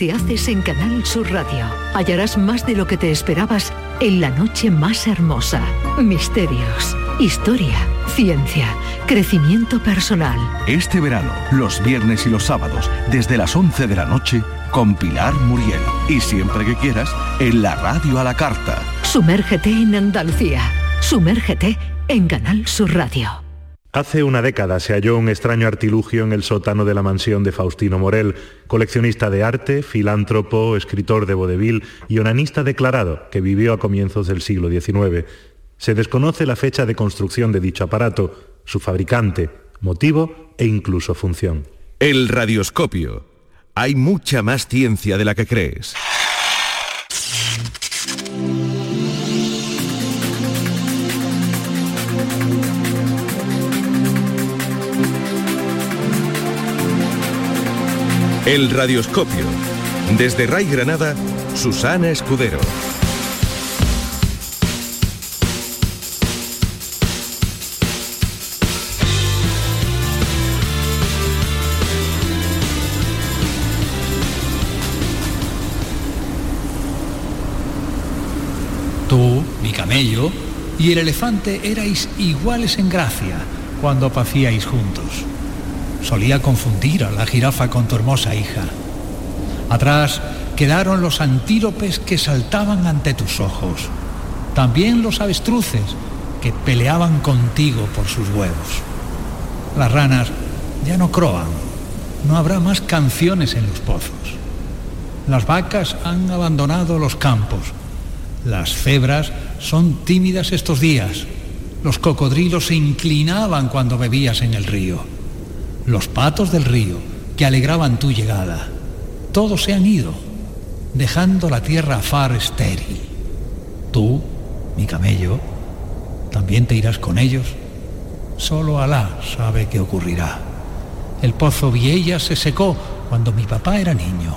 te haces en Canal Sur Radio. Hallarás más de lo que te esperabas en la noche más hermosa. Misterios, historia, ciencia, crecimiento personal. Este verano, los viernes y los sábados, desde las 11 de la noche, con Pilar Muriel. Y siempre que quieras, en la radio a la carta. Sumérgete en Andalucía. Sumérgete en Canal Sur Radio. Hace una década se halló un extraño artilugio en el sótano de la mansión de Faustino Morel, coleccionista de arte, filántropo, escritor de vodevil y onanista declarado, que vivió a comienzos del siglo XIX. Se desconoce la fecha de construcción de dicho aparato, su fabricante, motivo e incluso función. El radioscopio. Hay mucha más ciencia de la que crees. El Radioscopio. Desde Ray Granada, Susana Escudero. Tú, mi camello, y el elefante erais iguales en gracia cuando pacíais juntos solía confundir a la jirafa con tu hermosa hija. Atrás quedaron los antílopes que saltaban ante tus ojos, también los avestruces que peleaban contigo por sus huevos. Las ranas ya no croan, no habrá más canciones en los pozos. Las vacas han abandonado los campos, las cebras son tímidas estos días, los cocodrilos se inclinaban cuando bebías en el río los patos del río que alegraban tu llegada, todos se han ido, dejando la tierra far estéril. Tú, mi camello, también te irás con ellos. Solo Alá sabe qué ocurrirá. El pozo Viella se secó cuando mi papá era niño.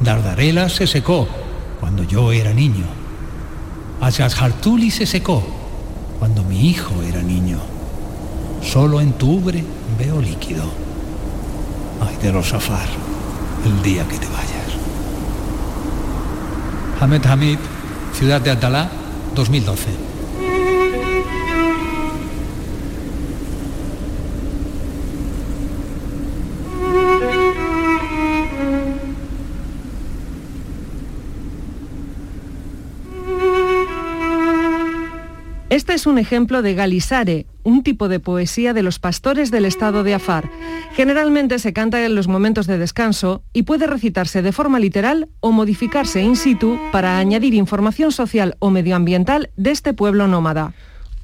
Dardarela se secó cuando yo era niño. Hartuli se secó cuando mi hijo era niño. Solo en tu ubre veo líquido. Ay, de los Safar, el día que te vayas. Hamed Hamid, Ciudad de Atalá, 2012. Este es un ejemplo de Galisare, un tipo de poesía de los pastores del estado de Afar. Generalmente se canta en los momentos de descanso y puede recitarse de forma literal o modificarse in situ para añadir información social o medioambiental de este pueblo nómada.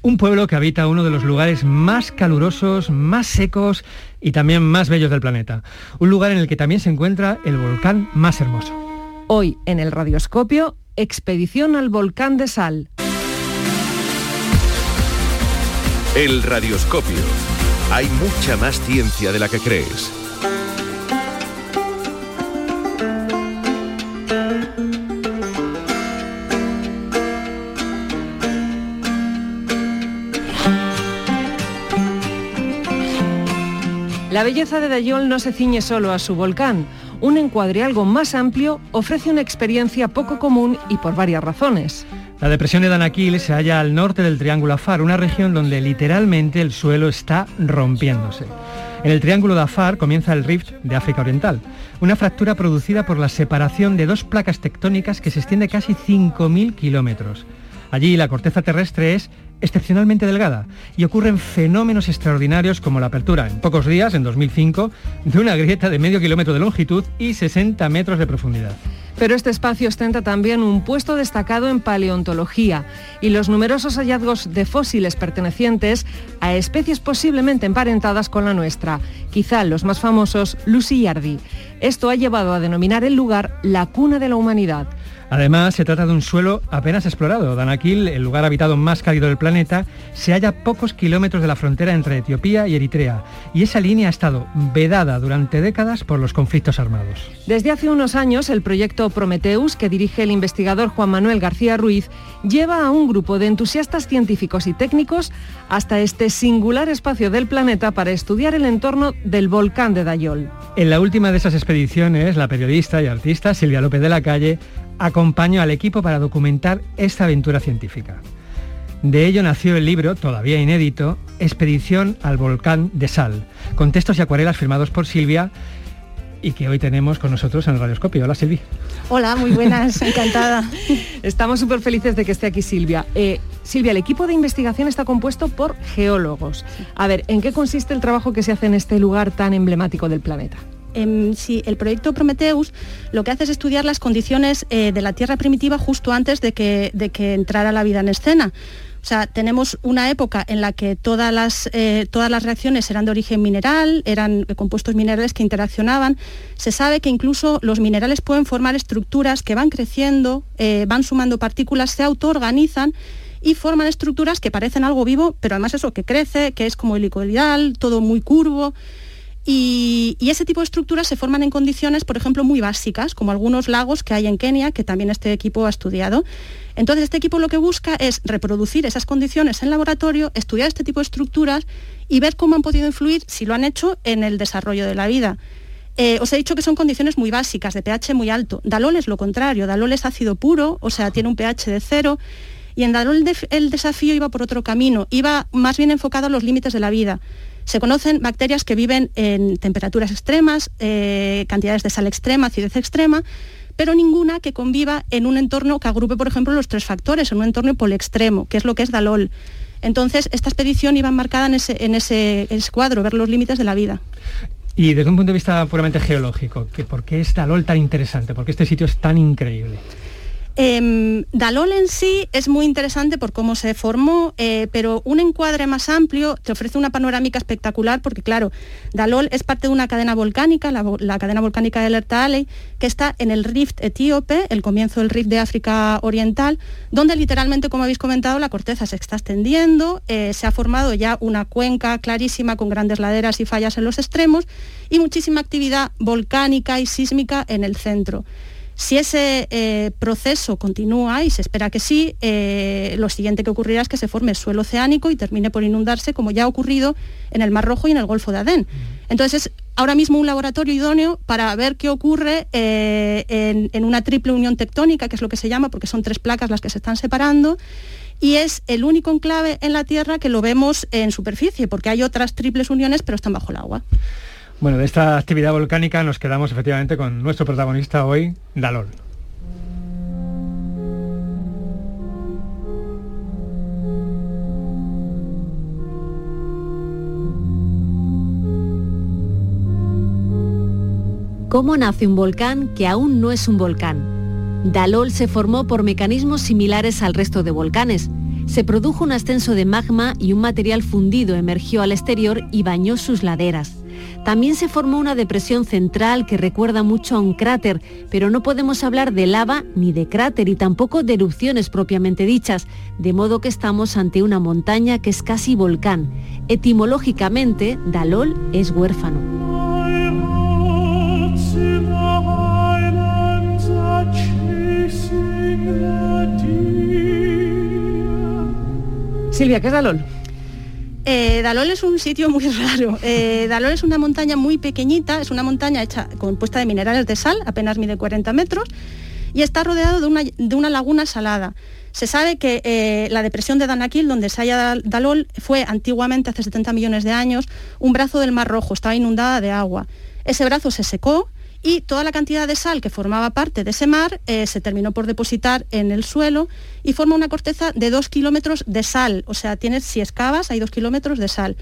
Un pueblo que habita uno de los lugares más calurosos, más secos y también más bellos del planeta. Un lugar en el que también se encuentra el volcán más hermoso. Hoy en el radioscopio, expedición al volcán de Sal. El radioscopio. Hay mucha más ciencia de la que crees. La belleza de Dayol no se ciñe solo a su volcán. Un encuadre algo más amplio ofrece una experiencia poco común y por varias razones. La depresión de Danakil se halla al norte del Triángulo Afar, una región donde literalmente el suelo está rompiéndose. En el Triángulo de Afar comienza el rift de África Oriental, una fractura producida por la separación de dos placas tectónicas que se extiende casi 5.000 kilómetros. Allí la corteza terrestre es excepcionalmente delgada y ocurren fenómenos extraordinarios como la apertura en pocos días, en 2005, de una grieta de medio kilómetro de longitud y 60 metros de profundidad. Pero este espacio ostenta también un puesto destacado en paleontología y los numerosos hallazgos de fósiles pertenecientes a especies posiblemente emparentadas con la nuestra, quizá los más famosos Lucy Yardi. Esto ha llevado a denominar el lugar la cuna de la humanidad. Además, se trata de un suelo apenas explorado. Danakil, el lugar habitado más cálido del planeta, se halla a pocos kilómetros de la frontera entre Etiopía y Eritrea, y esa línea ha estado vedada durante décadas por los conflictos armados. Desde hace unos años, el proyecto Prometheus, que dirige el investigador Juan Manuel García Ruiz, lleva a un grupo de entusiastas científicos y técnicos hasta este singular espacio del planeta para estudiar el entorno del volcán de Dayol. En la última de esas expediciones Expediciones, la periodista y artista Silvia López de la Calle acompañó al equipo para documentar esta aventura científica. De ello nació el libro, todavía inédito, Expedición al Volcán de Sal, con textos y acuarelas firmados por Silvia y que hoy tenemos con nosotros en el Radioscopio. Hola Silvia. Hola, muy buenas, encantada. Estamos súper felices de que esté aquí Silvia. Eh, Silvia, el equipo de investigación está compuesto por geólogos. A ver, ¿en qué consiste el trabajo que se hace en este lugar tan emblemático del planeta? Em, sí, el proyecto Prometheus lo que hace es estudiar las condiciones eh, de la Tierra primitiva justo antes de que, de que entrara la vida en escena. O sea, tenemos una época en la que todas las, eh, todas las reacciones eran de origen mineral, eran compuestos minerales que interaccionaban. Se sabe que incluso los minerales pueden formar estructuras que van creciendo, eh, van sumando partículas, se autoorganizan y forman estructuras que parecen algo vivo, pero además eso, que crece, que es como helicoidal, todo muy curvo. Y, ese tipo de estructuras se forman en condiciones, por ejemplo, muy básicas, como algunos lagos que hay en Kenia, que también este equipo ha estudiado. Entonces, este equipo lo que busca es reproducir esas condiciones en laboratorio, estudiar este tipo de estructuras y ver cómo han podido influir, si lo han hecho, en el desarrollo de la vida. Eh, os he dicho que son condiciones muy básicas, de pH muy alto. Dalol es lo contrario, Dalol es ácido puro, o sea, tiene un pH de cero. Y en Dalol el desafío iba por otro camino, iba más bien enfocado a los límites de la vida. Se conocen bacterias que viven en temperaturas extremas, eh, cantidades de sal extrema, acidez extrema, pero ninguna que conviva en un entorno que agrupe, por ejemplo, los tres factores, en un entorno poliextremo, que es lo que es Dalol. Entonces, esta expedición iba enmarcada en ese, en ese, cuadro, ver los límites de la vida. Y desde un punto de vista puramente geológico, ¿por qué es Dalol tan interesante? ¿Por qué este sitio es tan increíble? Em, Dalol en sí es muy interesante por cómo se formó, eh, pero un encuadre más amplio te ofrece una panorámica espectacular porque, claro, Dalol es parte de una cadena volcánica, la, cadena volcánica de Lerta que está en el rift etíope, el comienzo del rift de África Oriental, donde literalmente, como habéis comentado, la corteza se está extendiendo, eh, se ha formado ya una cuenca clarísima con grandes laderas y fallas en los extremos y muchísima actividad volcánica y sísmica en el centro. Si ese eh, proceso continúa, y se espera que sí, eh, lo siguiente que ocurrirá es que se forme suelo oceánico y termine por inundarse, como ya ha ocurrido en el Mar Rojo y en el Golfo de Adén. Entonces es ahora mismo un laboratorio idóneo para ver qué ocurre eh, en, en una triple unión tectónica, que es lo que se llama, porque son tres placas las que se están separando y es el único enclave en la Tierra que lo vemos en superficie, porque hay otras triples uniones, pero están bajo el agua. Bueno, de esta actividad volcánica nos quedamos efectivamente con nuestro protagonista hoy, Dalol. ¿Cómo nace un volcán que aún no es un volcán? Dalol se formó por mecanismos similares al resto de volcanes. Se produjo un ascenso de magma y un material fundido emergió al exterior y bañó sus laderas. También se formó una depresión central que recuerda mucho a un cráter, pero no podemos hablar de lava ni de cráter y tampoco de erupciones propiamente dichas, de modo que estamos ante una montaña que es casi volcán. Etimológicamente, Dalol es huérfano. Silvia, ¿qué es Dalol? Eh, Dalol es un sitio muy raro. Eh, Dalol es una montaña muy pequeñita, es una montaña hecha compuesta de minerales de sal, apenas mide 40 metros, y está rodeado de una, laguna salada. Se sabe que eh, la depresión de Danakil, donde se halla Dalol, fue antiguamente, hace 70 millones de años, un brazo del Mar Rojo, estaba inundada de agua. Ese brazo se secó y toda la cantidad de sal que formaba parte de ese mar eh, se terminó por depositar en el suelo y forma una corteza de dos kilómetros de sal, o sea, tienes, si excavas, hay dos kilómetros de sal.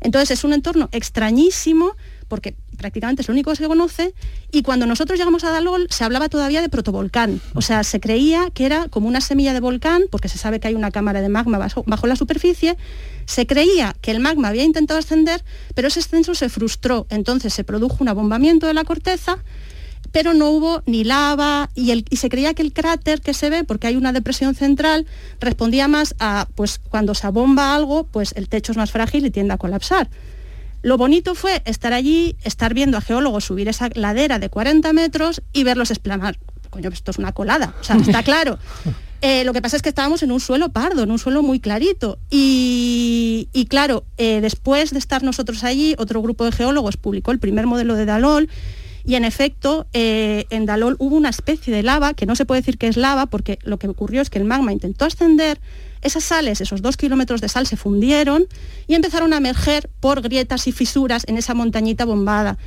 Entonces es un entorno extrañísimo porque prácticamente es lo único que se conoce, y cuando nosotros llegamos a Dalol se hablaba todavía de protovolcán, o sea, se creía que era como una semilla de volcán, porque se sabe que hay una cámara de magma bajo, bajo la superficie, se creía que el magma había intentado ascender, pero ese ascenso se frustró, entonces se produjo un abombamiento de la corteza, pero no hubo ni lava y, y, se creía que el cráter que se ve, porque hay una depresión central, respondía más a, pues cuando se abomba algo, pues el techo es más frágil y tiende a colapsar. Lo bonito fue estar allí, estar viendo a geólogos subir esa ladera de 40 metros y verlos explanar. Coño, esto es una colada, o sea, está claro. Eh, lo que pasa es que estábamos en un suelo pardo, en un suelo muy clarito. Y, claro, eh, después de estar nosotros allí, otro grupo de geólogos publicó el primer modelo de Dalol Y en efecto, eh, en Dalol hubo una especie de lava, que no se puede decir que es lava, porque lo que ocurrió es que el magma intentó ascender, esas sales, esos dos kilómetros de sal se fundieron y empezaron a emerger por grietas y fisuras en esa montañita bombada.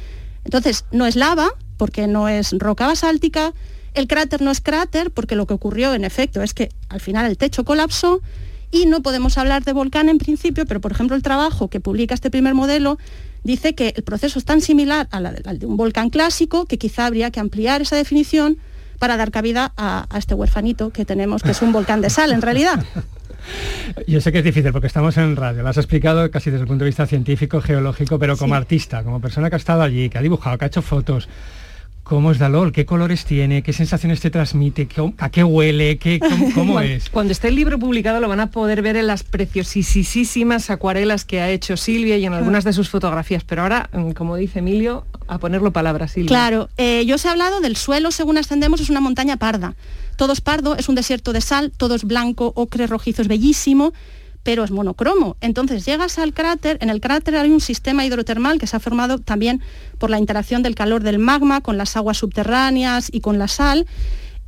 Entonces, no es lava, porque no es roca basáltica, el cráter no es cráter, porque lo que ocurrió en efecto es que al final el techo colapsó y no podemos hablar de volcán en principio, pero por ejemplo el trabajo que publica este primer modelo dice que el proceso es tan similar al de un volcán clásico que quizá habría que ampliar esa definición para dar cabida a, este huerfanito que tenemos, que es un volcán de sal en realidad. Yo sé que es difícil porque estamos en radio, lo has explicado casi desde el punto de vista científico, geológico, pero como artista, como persona que ha estado allí, que ha dibujado, que ha hecho fotos, ¿Cómo es Dalol? ¿Qué colores tiene? ¿Qué sensaciones te transmite? ¿A qué huele? ¿Qué, ¿Cómo, es? Cuando esté el libro publicado lo van a poder ver en las preciosísimas acuarelas que ha hecho Silvia y en algunas de sus fotografías. Pero ahora, mm, como dice Emilio, a ponerlo palabras, Silvia. Claro, eh, yo os he hablado del suelo según ascendemos, es una montaña parda. Todo es pardo, es un desierto de sal, todo es blanco, ocre, rojizo, es bellísimo pero es monocromo. Entonces llegas al cráter, en el cráter hay un sistema hidrotermal que se ha formado también por la interacción del calor del magma con las aguas subterráneas y con la sal.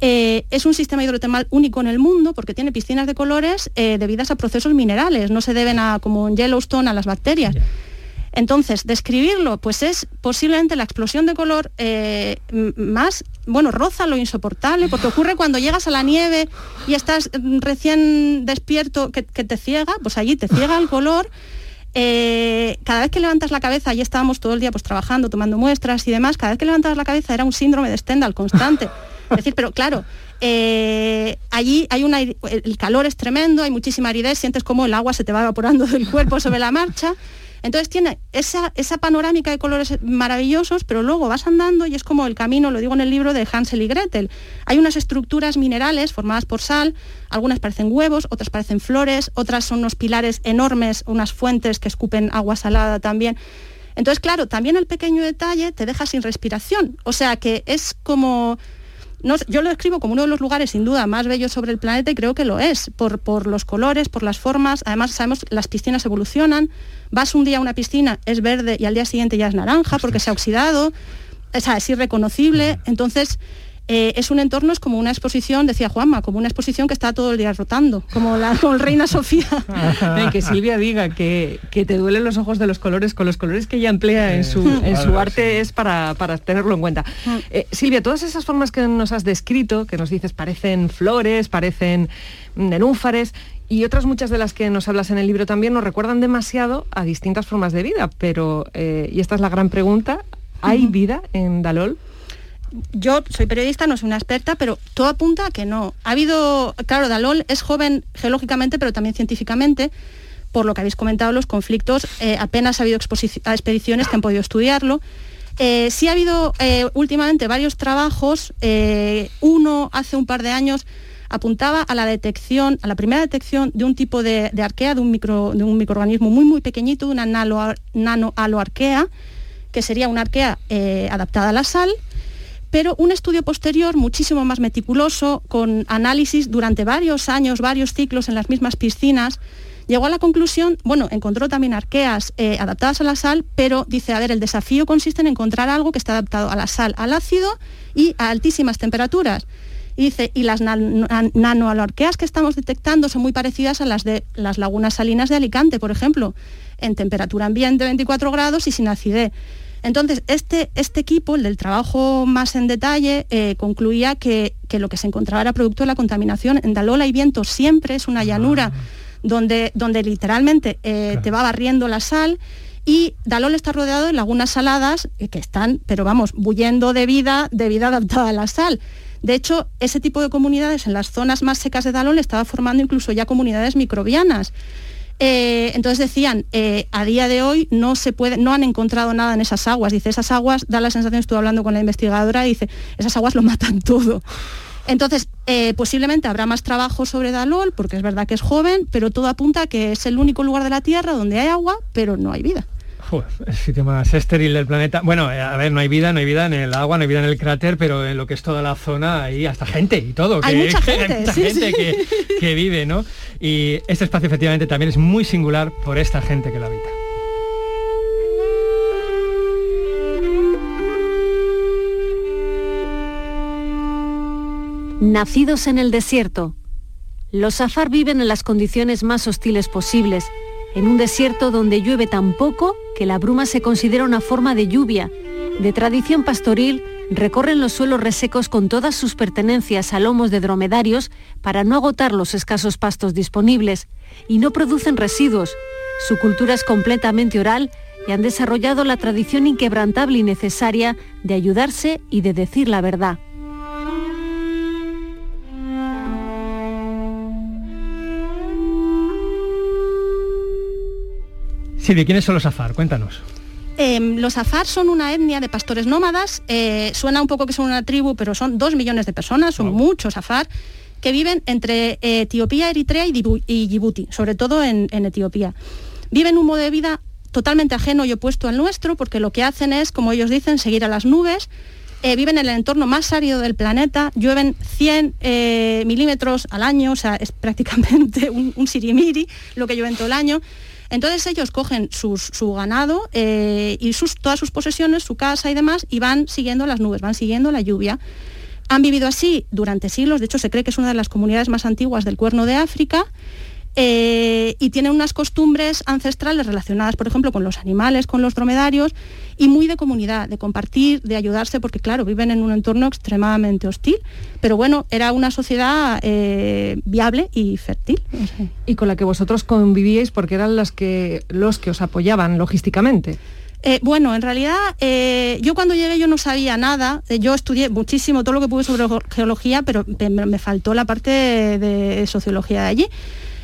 Eh, es un sistema hidrotermal único en el mundo porque tiene piscinas de colores eh, debidas a procesos minerales, no se deben a, como en Yellowstone, a las bacterias. Entonces, describirlo, pues es posiblemente la explosión de color eh, más, bueno, roza lo insoportable, porque ocurre cuando llegas a la nieve y estás mm, recién despierto que, te ciega, pues allí te ciega el color. Eh, cada vez que levantas la cabeza, allí estábamos todo el día pues trabajando, tomando muestras y demás, cada vez que levantas la cabeza era un síndrome de Stendhal constante. Es decir, pero claro, eh, allí hay una, el calor es tremendo, hay muchísima aridez, sientes como el agua se te va evaporando del cuerpo sobre la marcha. Entonces tiene esa, esa panorámica de colores maravillosos, pero luego vas andando y es como el camino, lo digo en el libro de Hansel y Gretel. Hay unas estructuras minerales formadas por sal, algunas parecen huevos, otras parecen flores, otras son unos pilares enormes, unas fuentes que escupen agua salada también. Entonces, claro, también el pequeño detalle te deja sin respiración. O sea que es como yo lo describo como uno de los lugares sin duda más bellos sobre el planeta y creo que lo es, por, por los colores, por las formas. Además sabemos que las piscinas evolucionan. Vas un día a una piscina, es verde y al día siguiente ya es naranja porque se ha oxidado. O sea, es irreconocible. Entonces, eh, es un entorno, es como una exposición, decía Juanma, como una exposición que está todo el día rotando, como la con Reina Sofía. que Silvia diga que, te duelen los ojos de los colores con los colores que ella emplea en su, en su arte es para, tenerlo en cuenta. Eh, Silvia, todas esas formas que nos has descrito, que nos dices parecen flores, parecen nenúfares, y otras muchas de las que nos hablas en el libro también nos recuerdan demasiado a distintas formas de vida, pero, eh, y esta es la gran pregunta, ¿hay vida en Dalol? Yo soy periodista, no soy una experta, pero todo apunta a que no. Ha habido, claro, Dalol es joven geológicamente, pero también científicamente, por lo que habéis comentado, los conflictos, eh, apenas ha habido expediciones que han podido estudiarlo. Eh, sí ha habido eh, últimamente varios trabajos, uno hace un par de años apuntaba a la detección, a la primera detección de un tipo de, arquea, de un, microorganismo muy muy pequeñito, una nano, nanoaloarquea, que sería una arquea adaptada a la sal, pero un estudio posterior muchísimo más meticuloso, con análisis durante varios años, varios ciclos en las mismas piscinas, llegó a la conclusión, bueno, encontró también arqueas eh, adaptadas a la sal, pero dice, a ver, el desafío consiste en encontrar algo que esté adaptado a la sal, al ácido y a altísimas temperaturas. Y dice, y las nanoaloarqueas que estamos detectando son muy parecidas a las de las lagunas salinas de Alicante, por ejemplo, en temperatura ambiente 24 grados y sin acidez. Entonces, este, este equipo, el del trabajo más en detalle, eh, concluía que, lo que se encontraba era producto de la contaminación. En Dalola hay viento siempre, es una llanura ah. donde, donde literalmente eh, te va barriendo la sal. Y Dalol está rodeado de lagunas saladas eh, que están, pero vamos, bullendo de vida, de vida adaptada a la sal. De hecho, ese tipo de comunidades en las zonas más secas de Dalol estaba formando incluso ya comunidades microbianas. Eh, entonces decían, eh, a día de hoy no se puede, no han encontrado nada en esas aguas. Dice, esas aguas, da la sensación, estuve hablando con la investigadora, dice, esas aguas lo matan todo. Entonces, eh, posiblemente habrá más trabajo sobre Dalol, porque es verdad que es joven, pero todo apunta a que es el único lugar de la Tierra donde hay agua, pero no hay vida el sitio más estéril del planeta. Bueno, eh, a ver, no hay vida, no hay vida en el agua, no hay vida en el cráter, pero en lo que es toda la zona hay hasta gente y todo. Que, mucha gente, que, gente. Que, vive, ¿no? Y este espacio efectivamente también es muy singular por esta gente que lo habita. Nacidos en el desierto, los Safar viven en las condiciones más hostiles posibles, en un desierto donde llueve tan poco que la bruma se considera una forma de lluvia. De tradición pastoril, recorren los suelos resecos con todas sus pertenencias a lomos de dromedarios para no agotar los escasos pastos disponibles y no producen residuos. Su cultura es completamente oral y han desarrollado la tradición inquebrantable y necesaria de ayudarse y de decir la verdad. Sí, ¿de quiénes son los Afar? Cuéntanos. Em, los Afar son una etnia de pastores nómadas, eh, suena un poco que son una tribu, pero son dos millones de personas, son muchos Afar, que viven entre Etiopía, Eritrea y, Djibouti, sobre todo en, Etiopía. Viven un modo de vida totalmente ajeno y opuesto al nuestro, porque lo que hacen es, como ellos dicen, seguir a las nubes, eh, viven en el entorno más árido del planeta, llueven 100 eh, milímetros al año, o sea, es prácticamente un, un sirimiri lo que llueve en todo el año. Entonces ellos cogen su ganado eh, y todas sus posesiones, su casa y demás, y van siguiendo las nubes, van siguiendo la lluvia. Han vivido así durante siglos, de hecho se cree que es una de las comunidades más antiguas del cuerno de África, eh, y tienen unas costumbres ancestrales relacionadas, por ejemplo, con los animales, con los dromedarios, y muy de comunidad, de compartir, de ayudarse, porque claro, viven en un entorno extremadamente hostil, pero bueno, era una sociedad eh, viable y fértil. Y con la que vosotros convivíais porque eran las que, los que os apoyaban logísticamente. Eh, bueno, en realidad yo cuando llegué yo no sabía nada, yo estudié muchísimo todo lo que pude sobre geología, pero me faltó la parte de sociología de allí.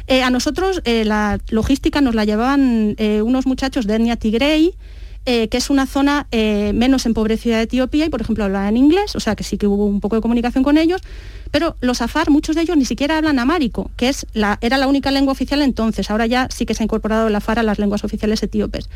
Eh, a nosotros eh, la logística nos la llevaban eh, unos muchachos de etnia Tigrei, que es una zona menos empobrecida de Etiopía y por ejemplo hablaban inglés, o sea que sí que hubo un poco de comunicación con ellos, pero los afar, muchos de ellos ni siquiera hablan amárico, que es era la única lengua oficial entonces, ahora ya sí que se ha incorporado el afar a las lenguas oficiales etíopes.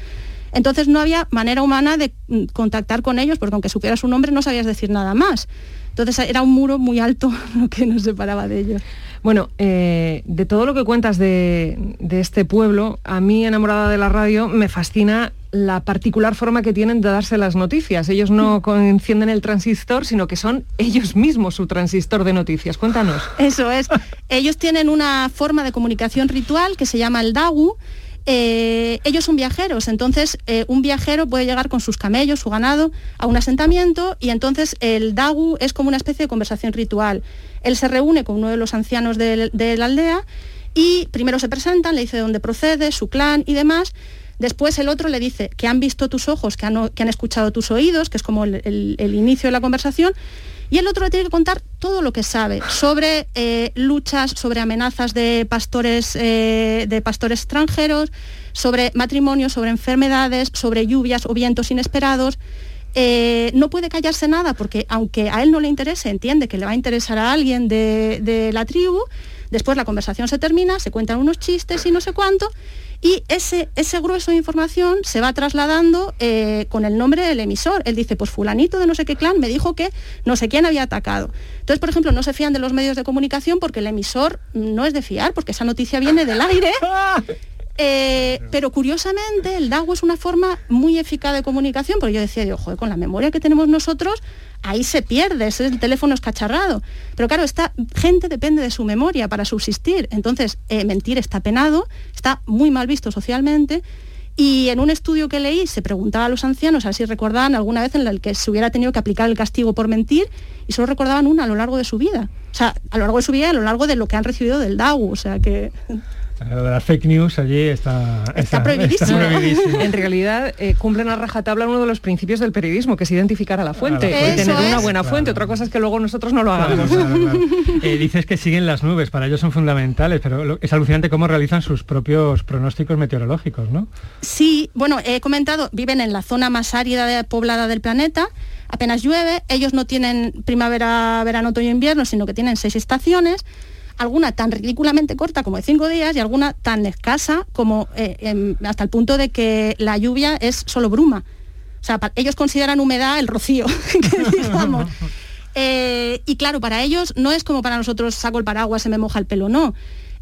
Entonces no había manera humana de mm, contactar con ellos, porque aunque supieras su nombre no sabías decir nada más. Entonces era un muro muy alto lo que nos separaba de ellos. Bueno, eh, de todo lo que cuentas de, este pueblo, a mí enamorada de la radio me fascina la particular forma que tienen de darse las noticias. Ellos no encienden el transistor, sino que son ellos mismos su transistor de noticias. Cuéntanos. Eso es. ellos tienen una forma de comunicación ritual que se llama el DAGU. Eh, ellos son viajeros, entonces eh, un viajero puede llegar con sus camellos, su ganado, a un asentamiento y entonces el DAGU es como una especie de conversación ritual. Él se reúne con uno de los ancianos de, la aldea y primero se presentan, le dice de dónde procede, su clan y demás. Después el otro le dice que han visto tus ojos, que han, escuchado tus oídos, que es como el, inicio de la conversación. Y el otro le tiene que contar todo lo que sabe sobre eh, luchas, sobre amenazas de pastores, eh, de pastores extranjeros, sobre matrimonios, sobre enfermedades, sobre lluvias o vientos inesperados. Eh, no puede callarse nada porque aunque a él no le interese, entiende que le va a interesar a alguien de, la tribu, después la conversación se termina, se cuentan unos chistes y no sé cuánto, y ese, ese grueso de información se va trasladando eh, con el nombre del emisor. Él dice, pues fulanito de no sé qué clan me dijo que no sé quién había atacado. Entonces, por ejemplo, no se fían de los medios de comunicación porque el emisor no es de fiar, porque esa noticia viene del aire Eh, pero curiosamente el DAO es una forma muy eficaz de comunicación, porque yo decía, ojo, con la memoria que tenemos nosotros, ahí se pierde, ese el teléfono escacharrado. Pero claro, esta gente depende de su memoria para subsistir. Entonces, eh, mentir está penado, está muy mal visto socialmente. Y en un estudio que leí se preguntaba a los ancianos a ver si recordaban alguna vez en la que se hubiera tenido que aplicar el castigo por mentir y solo recordaban una a lo largo de su vida. O sea, a lo largo de su vida y a lo largo de lo que han recibido del DAO. O sea que... Lo de las fake news allí está, está, prohibidísimo. en realidad eh, cumplen a rajatabla uno de los principios del periodismo, que es identificar a la fuente, y tener una buena fuente. Otra cosa es que luego nosotros no lo hagamos. Eh, dices que siguen las nubes, para ellos son fundamentales, pero es alucinante cómo realizan sus propios pronósticos meteorológicos, ¿no? Sí, bueno, he comentado, viven en la zona más árida poblada del planeta, apenas llueve, ellos no tienen primavera, verano, otoño, invierno, sino que tienen seis estaciones alguna tan ridículamente corta como de cinco días y alguna tan escasa como eh, hasta el punto de que la lluvia es solo bruma. O sea, ellos consideran humedad el rocío, eh, y claro, para ellos no es como para nosotros saco el paraguas, se me moja el pelo, no.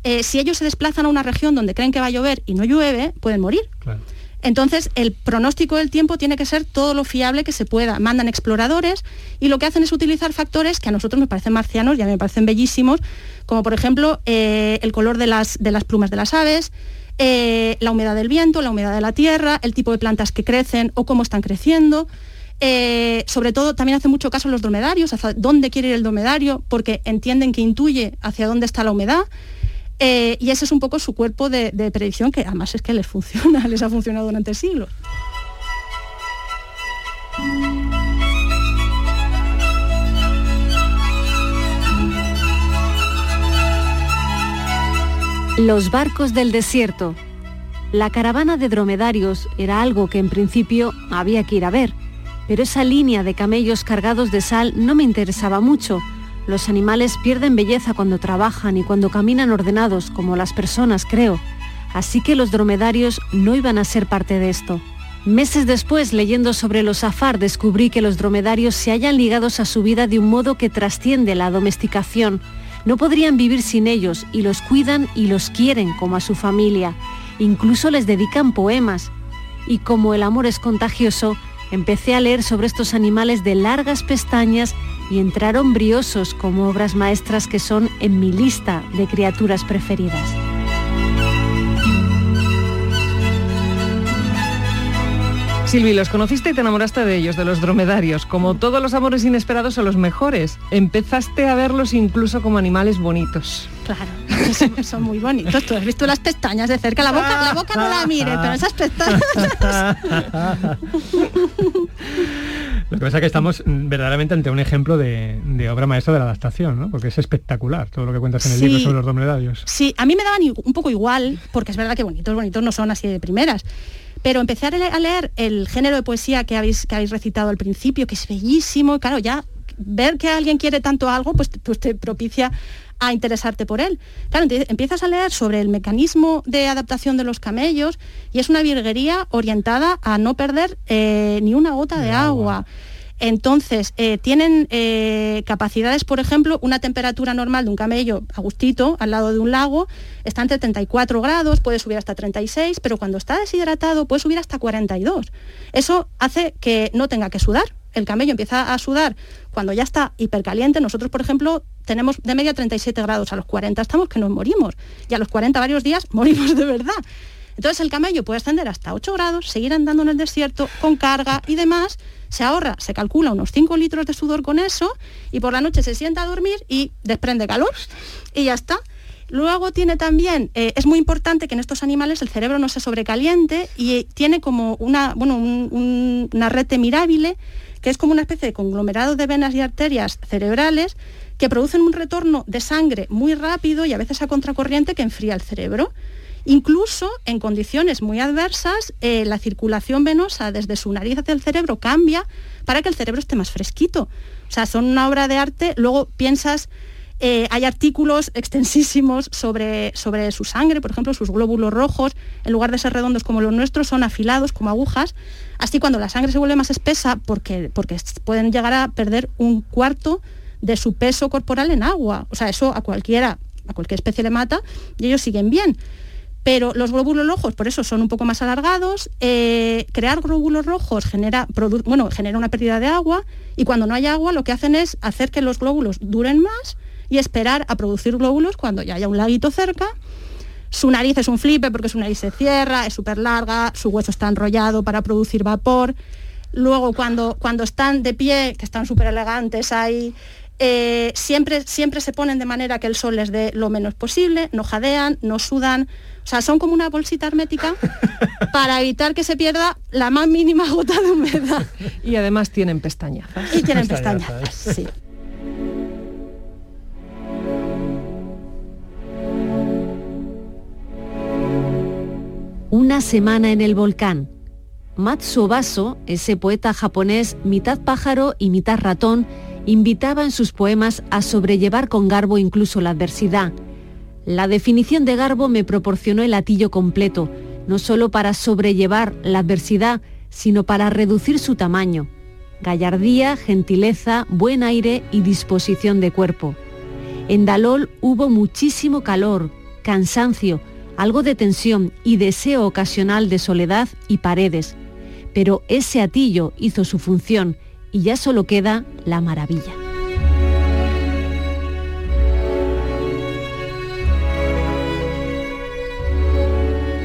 Eh, si ellos se desplazan a una región donde creen que va a llover y no llueve, pueden morir. Entonces, el pronóstico del tiempo tiene que ser todo lo fiable que se pueda. Mandan exploradores y lo que hacen es utilizar factores que a nosotros nos parecen marcianos y a mí me parecen bellísimos, como por ejemplo eh, el color de las, plumas de las aves, eh, la humedad del viento, la humedad de la tierra, el tipo de plantas que crecen o cómo están creciendo. Eh, sobre todo también hace mucho caso los dromedarios, hacia dónde quiere ir el dromedario, porque entienden que intuye hacia dónde está la humedad. Eh, y ese es un poco su cuerpo de, predicción, que además es que les funciona, les ha funcionado durante siglos. Los barcos del desierto. La caravana de dromedarios era algo que en principio había que ir a ver, pero esa línea de camellos cargados de sal no me interesaba mucho, los animales pierden belleza cuando trabajan y cuando caminan ordenados, como las personas, creo. Así que los dromedarios no iban a ser parte de esto. Meses después, leyendo sobre los afar, descubrí que los dromedarios se hallan ligados a su vida de un modo que trasciende la domesticación. No podrían vivir sin ellos y los cuidan y los quieren como a su familia. Incluso les dedican poemas. Y como el amor es contagioso, empecé a leer sobre estos animales de largas pestañas y entraron briosos como obras maestras que son en mi lista de criaturas preferidas. Silvi, los conociste y te enamoraste de ellos, de los dromedarios. Como todos los amores inesperados son los mejores. Empezaste a verlos incluso como animales bonitos. Claro, son, muy bonitos. Tú has visto las pestañas de cerca. La boca, la boca no la mire, pero esas pestañas... Lo que pasa es que estamos verdaderamente ante un ejemplo de, obra maestra de la adaptación, ¿no? Porque es espectacular todo lo que cuentas en el libro sobre los dromedarios. Sí, a mí me daban un poco igual, porque es verdad que bonitos, bonitos no son así de primeras. Pero empecé a leer el género de poesía que habéis, que habéis recitado al principio, que es bellísimo, y claro, ya ver que alguien quiere tanto algo, pues, pues te propicia a interesarte por él. Claro, empiezas a leer sobre el mecanismo de adaptación de los camellos y es una virguería orientada a no perder eh, ni una gota de, agua. Entonces, eh, tienen eh, capacidades, por ejemplo, una temperatura normal de un camello agustito al lado de un lago está entre 34 grados, puede subir hasta 36, pero cuando está deshidratado puede subir hasta 42. Eso hace que no tenga que sudar. El camello empieza a sudar cuando ya está hipercaliente. Nosotros, por ejemplo, tenemos de media 37 grados, a los 40 estamos que nos morimos y a los 40 varios días morimos de verdad. Entonces el camello puede ascender hasta 8 grados, seguir andando en el desierto con carga y demás se ahorra, se calcula unos 5 litros de sudor con eso y por la noche se sienta a dormir y desprende calor y ya está. Luego tiene también, eh, es muy importante que en estos animales el cerebro no se sobrecaliente y tiene como una, bueno, una red mirabile, que es como una especie de conglomerado de venas y arterias cerebrales que producen un retorno de sangre muy rápido y a veces a contracorriente que enfría el cerebro. Incluso en condiciones muy adversas, eh, la circulación venosa desde su nariz hacia el cerebro cambia para que el cerebro esté más fresquito. O sea, son una obra de arte. Luego piensas, eh, hay artículos extensísimos sobre, sobre su sangre, por ejemplo, sus glóbulos rojos, en lugar de ser redondos como los nuestros, son afilados como agujas. Así cuando la sangre se vuelve más espesa, porque, porque pueden llegar a perder un cuarto de su peso corporal en agua. O sea, eso a cualquiera, a cualquier especie le mata y ellos siguen bien pero los glóbulos rojos por eso son un poco más alargados. Eh, crear glóbulos rojos genera, bueno, genera una pérdida de agua y cuando no hay agua lo que hacen es hacer que los glóbulos duren más y esperar a producir glóbulos cuando ya haya un laguito cerca. Su nariz es un flipe porque su nariz se cierra, es súper larga, su hueso está enrollado para producir vapor. Luego cuando, cuando están de pie, que están súper elegantes ahí, eh, siempre, siempre se ponen de manera que el sol les dé lo menos posible, no jadean, no sudan, o sea, son como una bolsita hermética para evitar que se pierda la más mínima gota de humedad. Y además tienen pestañazas. Y tienen pestañazas, sí. Una semana en el volcán. Matsuo Baso, ese poeta japonés mitad pájaro y mitad ratón, invitaba en sus poemas a sobrellevar con garbo incluso la adversidad. La definición de garbo me proporcionó el atillo completo, no solo para sobrellevar la adversidad, sino para reducir su tamaño. Gallardía, gentileza, buen aire y disposición de cuerpo. En Dalol hubo muchísimo calor, cansancio, algo de tensión y deseo ocasional de soledad y paredes. Pero ese atillo hizo su función y ya solo queda la maravilla.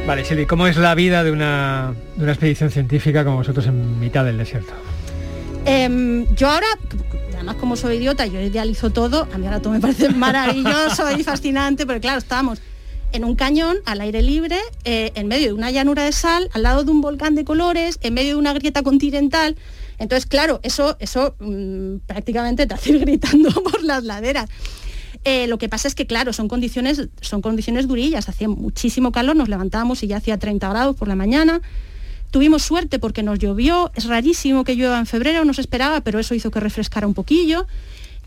Vale, Silvi, ¿cómo es la vida de una, de una expedición científica como vosotros en mitad del desierto? Em, yo ahora, además como soy idiota, yo idealizo todo, a mí ahora todo me parece maravilloso y fascinante, porque claro, estábamos en un cañón al aire libre, eh, en medio de una llanura de sal, al lado de un volcán de colores, en medio de una grieta continental. Entonces, claro, eso, eso mm, prácticamente te hace ir gritando por las laderas. Eh, lo que pasa es que, claro, son condiciones, son condiciones durillas. Hacía muchísimo calor, nos levantábamos y ya hacía 30 grados por la mañana. Tuvimos suerte porque nos llovió. Es rarísimo que llueva en febrero, no se esperaba, pero eso hizo que refrescara un poquillo.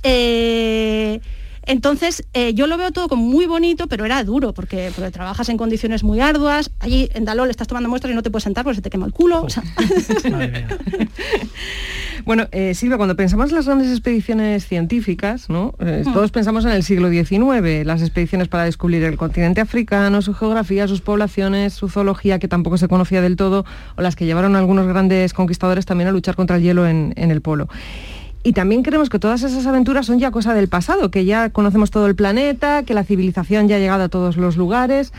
Eh, entonces, eh, yo lo veo todo como muy bonito, pero era duro, porque, trabajas en condiciones muy arduas. Allí en Dalol estás tomando muestras y no te puedes sentar porque se te quema el culo. bueno, eh, Silvia, cuando pensamos en las grandes expediciones científicas, ¿no? Eh, hmm. todos pensamos en el siglo XIX, las expediciones para descubrir el continente africano, su geografía, sus poblaciones, su zoología, que tampoco se conocía del todo, o las que llevaron a algunos grandes conquistadores también a luchar contra el hielo en el polo. Y también creemos que todas esas aventuras son ya cosa del pasado, que ya conocemos todo el planeta, que la civilización ya ha llegado a todos los lugares.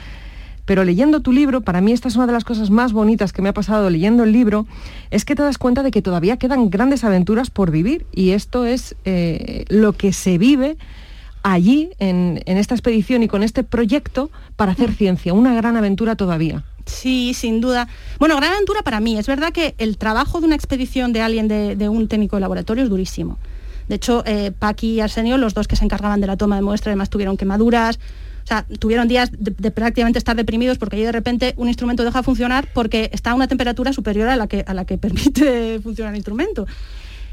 Pero leyendo tu libro, para mí esta es una de las cosas más bonitas que me ha pasado leyendo el libro, es que te das cuenta de que todavía quedan grandes aventuras por vivir y esto es eh, lo que se vive allí en, en esta expedición y con este proyecto para hacer ciencia, una gran aventura todavía. Sí, sin duda. Bueno, gran aventura para mí. Es verdad que el trabajo de una expedición de alguien de, un técnico de laboratorio es durísimo. De hecho, eh, Paqui y Arsenio, los dos que se encargaban de la toma de muestra, además tuvieron quemaduras. O sea, tuvieron días de, prácticamente estar deprimidos porque de repente un instrumento deja de funcionar porque está a una temperatura superior a la que, a la que permite funcionar el instrumento.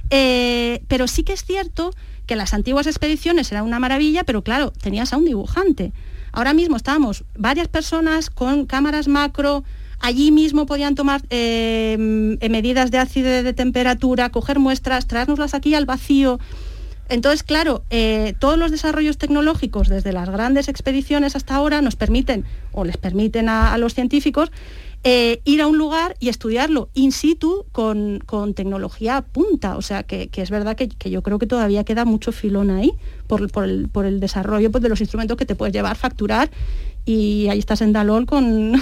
Eh, pero sí que es cierto que las antiguas expediciones eran una maravilla, pero claro, tenías a un dibujante. Ahora mismo estábamos varias personas con cámaras macro, allí mismo podían tomar eh, medidas de ácido de temperatura, coger muestras, traérnoslas aquí al vacío. Entonces, claro, eh, todos los desarrollos tecnológicos desde las grandes expediciones hasta ahora nos permiten, o les permiten a los científicos, eh, ir a un lugar y estudiarlo in situ con, tecnología punta. O sea, que, es verdad que, yo creo que todavía queda mucho filón ahí por, el, desarrollo pues, de los instrumentos que te puedes llevar, facturar y ahí estás en Dalol con...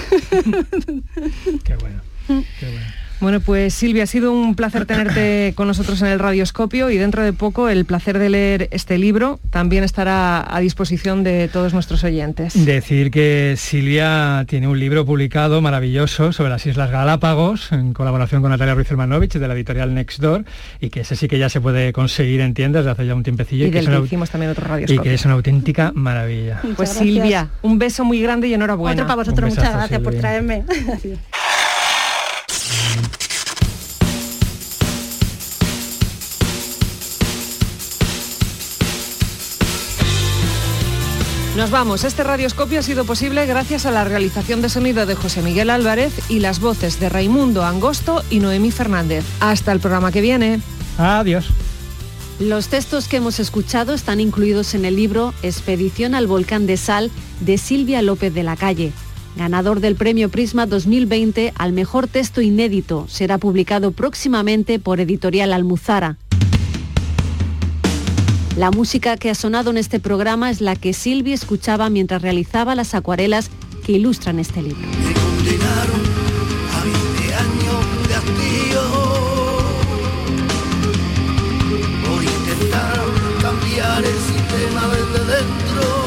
Qué bueno. Qué bueno. Bueno, pues Silvia, ha sido un placer tenerte con nosotros en el Radioscopio y dentro de poco el placer de leer este libro también estará a disposición de todos nuestros oyentes. Decir que Silvia tiene un libro publicado maravilloso sobre las Islas Galápagos en colaboración con Natalia Ruiz Hermanovich de la editorial Nextdoor y que ese sí que ya se puede conseguir en tiendas desde hace ya un tiempecillo. Y, que, hicimos también otro Radioscopio. Y que es una auténtica maravilla. pues Silvia, un beso muy grande y enhorabuena. Otro para vosotros, muchas gracias por traerme. Nos vamos. Este radioscopio ha sido posible gracias a la realización de sonido de José Miguel Álvarez y las voces de Raimundo Angosto y Noemí Fernández. Hasta el programa que viene. Adiós. Los textos que hemos escuchado están incluidos en el libro Expedición al Volcán de Sal de Silvia López de la Calle. Ganador del Premio Prisma 2020 al Mejor Texto Inédito, será publicado próximamente por Editorial Almuzara. La música que ha sonado en este programa es la que Silvia escuchaba mientras realizaba las acuarelas que ilustran este libro. dinero conquistaremos